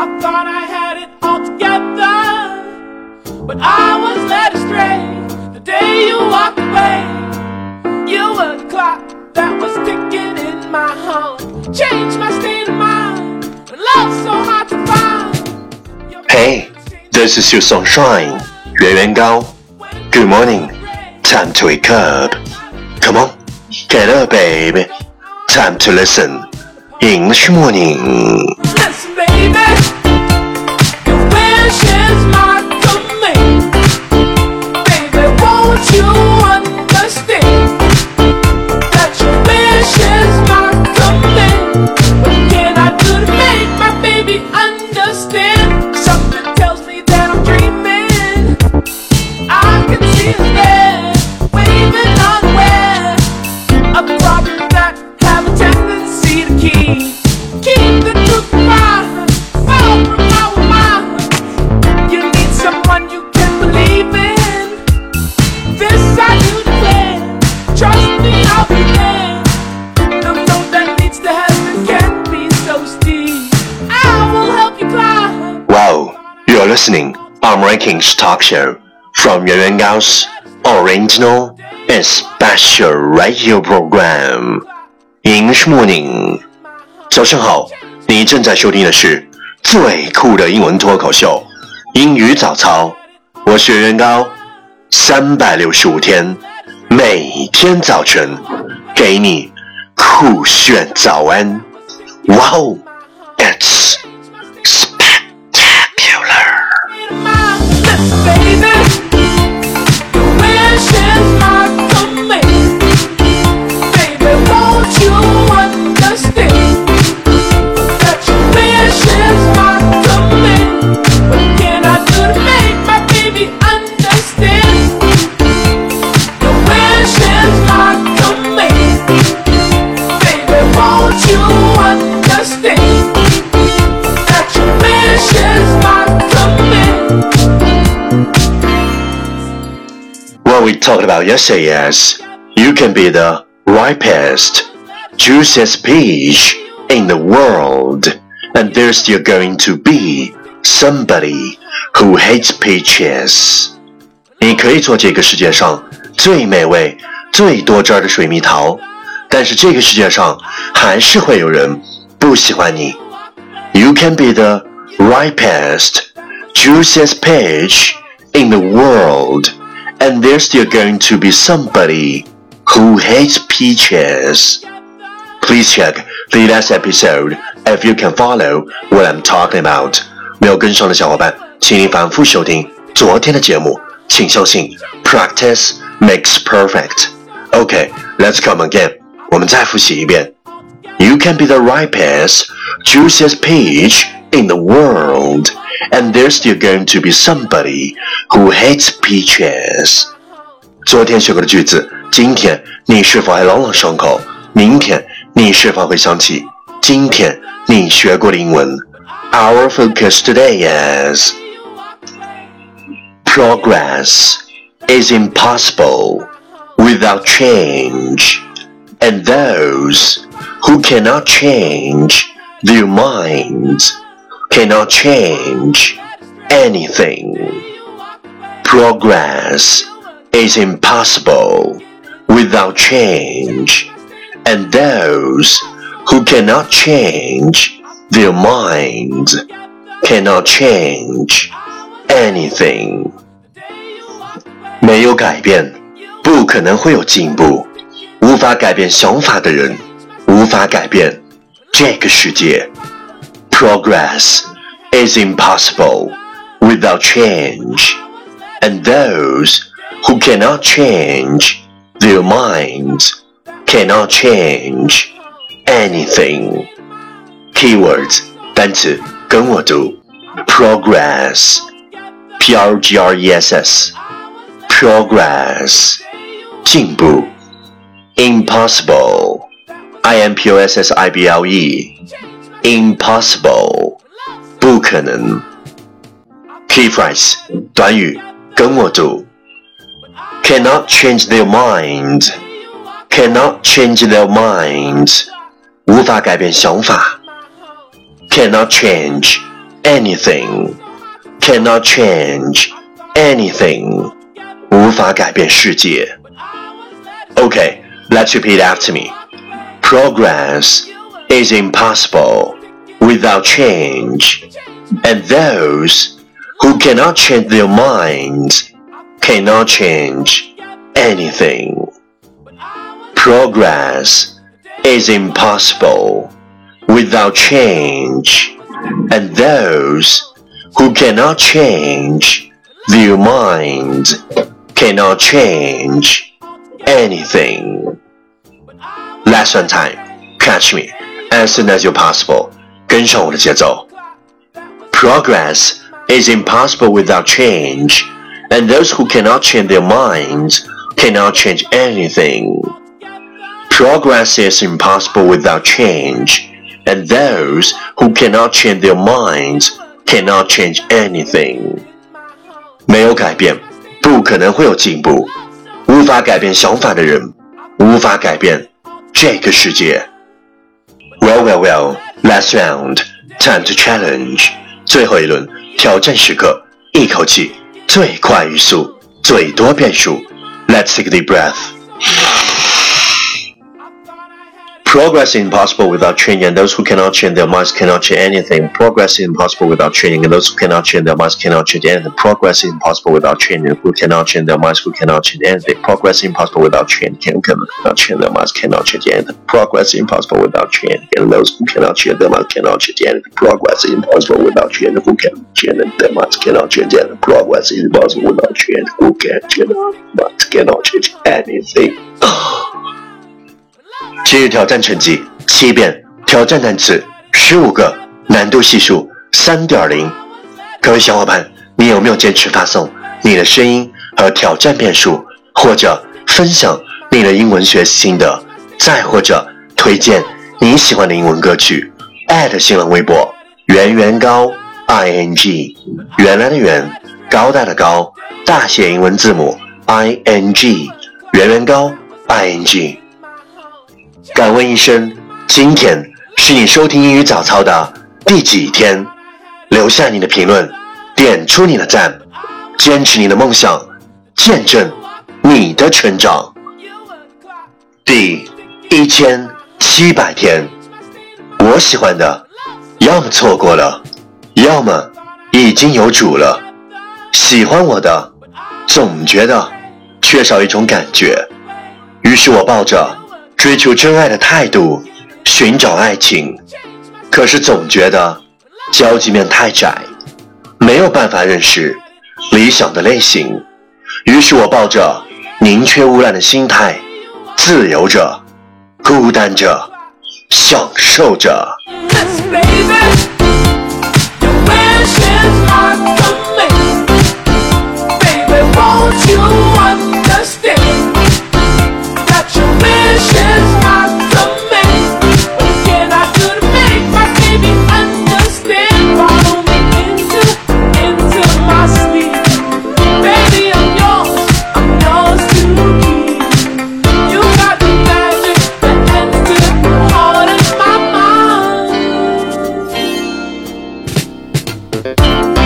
I thought I had it all together, but I was led astray the day you walked away. You were the clock that was ticking in my heart. Changed my state of mind when love's so hard to find. Hey, this is your sunshine, Yuan Yuan Gao. Good morning. Time to wake up. Come on, get up, baby. Time to listen. English morning. Understand? Something tells me that I'm dreaming. I can see his head listening Armory King's talk show from Yuan Gao's original and special radio program. English morning. 早上好，你正在收听的是最酷的英文脱口秀《英语早操》，我是袁高，三百六十五天，每天早晨给你酷炫早安。哇哦 we talked about yesterday is you can be the ripest, juiciest peach in the world, and there's still going to be somebody who hates peaches. 你可以做这个世界上最美味、最多汁儿的水蜜桃，但是这个世界上还是会有人不喜欢你。You can be the ripest, juiciest peach in the world, and there's still going to be somebody who hates peaches. Please check the last episode if you can follow what I'm talking about. 没有跟上的小伙伴，请你反复收听昨天的节目。请相信，practice makes perfect. Okay, let's come again. 我们再复习一遍。You can be the ripest, juiciest peach in the world, and there's still going to be somebody who hates peaches. 昨天学过的句子，今天你是否还朗朗上口？明天你是否会想起今天你学过的英文？Our focus today is progress is impossible without change, and those who cannot change their minds cannot change anything. Progress is impossible without change, and those who cannot change their minds cannot change anything. 没有改变，不可能会有进步。无法改变想法的人，无法改变这个世界。 Progress is impossible without change, and those who cannot change their minds cannot change anything. Keywords 单词跟我读，progress, p r g r e s s, progress 进步，impossible, i m p o s s i b l e, impossible 不可能。Key phrase 短语跟我读，cannot change their mind, cannot change their minds 无法改变想法。cannot change anything, cannot change anything，无法改变世界。Okay, let's repeat after me. Progress is impossible without change, and those who cannot change their minds cannot change anything. Progress is impossible without change, and those who cannot change their mind cannot change anything. Last one time, catch me as soon as you're possible. 跟上我的节奏。Progress is impossible without change, and those who cannot change their minds cannot change anything. Progress is impossible without change, and those who cannot change their minds cannot change anything. 没有改变，不可能会有进步。无法改变想法的人，无法改变这个世界。 Well, well, well. Last round, time to challenge. 最后一轮挑战时刻，一口气最快语速，最多变数。Let's take a deep breath. Progress is impossible without training, and those who cannot change their minds cannot change anything. Progress is impossible without training, and those who cannot change their minds cannot change anything. Progress is impossible without training, who cannot change their minds, who cannot change anything. Progress is impossible without training, who cannot change their minds, cannot change anything. Progress is impossible without training, and those who cannot change their minds cannot change anything. Progress is impossible without training, who cannot change their minds, cannot change anything. Progress is impossible without training, who cannot change their minds, cannot change anything. 今日挑战成绩七遍，挑战单词十五个，难度系数三点零。各位小伙伴，你有没有坚持发送你的声音和挑战遍数，或者分享你的英文学习心得，再或者推荐你喜欢的英文歌曲？新浪微博圆圆高 i n g，原来的圆，高大的高，大写英文字母 i n g，圆圆高 i n g。敢问一声，今天是你收听英语早操的第几天？留下你的评论，点出你的赞，坚持你的梦想，见证你的成长。第一千七百天，我喜欢的，要么错过了，要么已经有主了。喜欢我的，总觉得缺少一种感觉，于是我抱着。追求真爱的态度，寻找爱情，可是总觉得交际面太窄，没有办法认识理想的类型。于是我抱着宁缺毋滥的心态，自由着，孤单着，享受着。you Bye.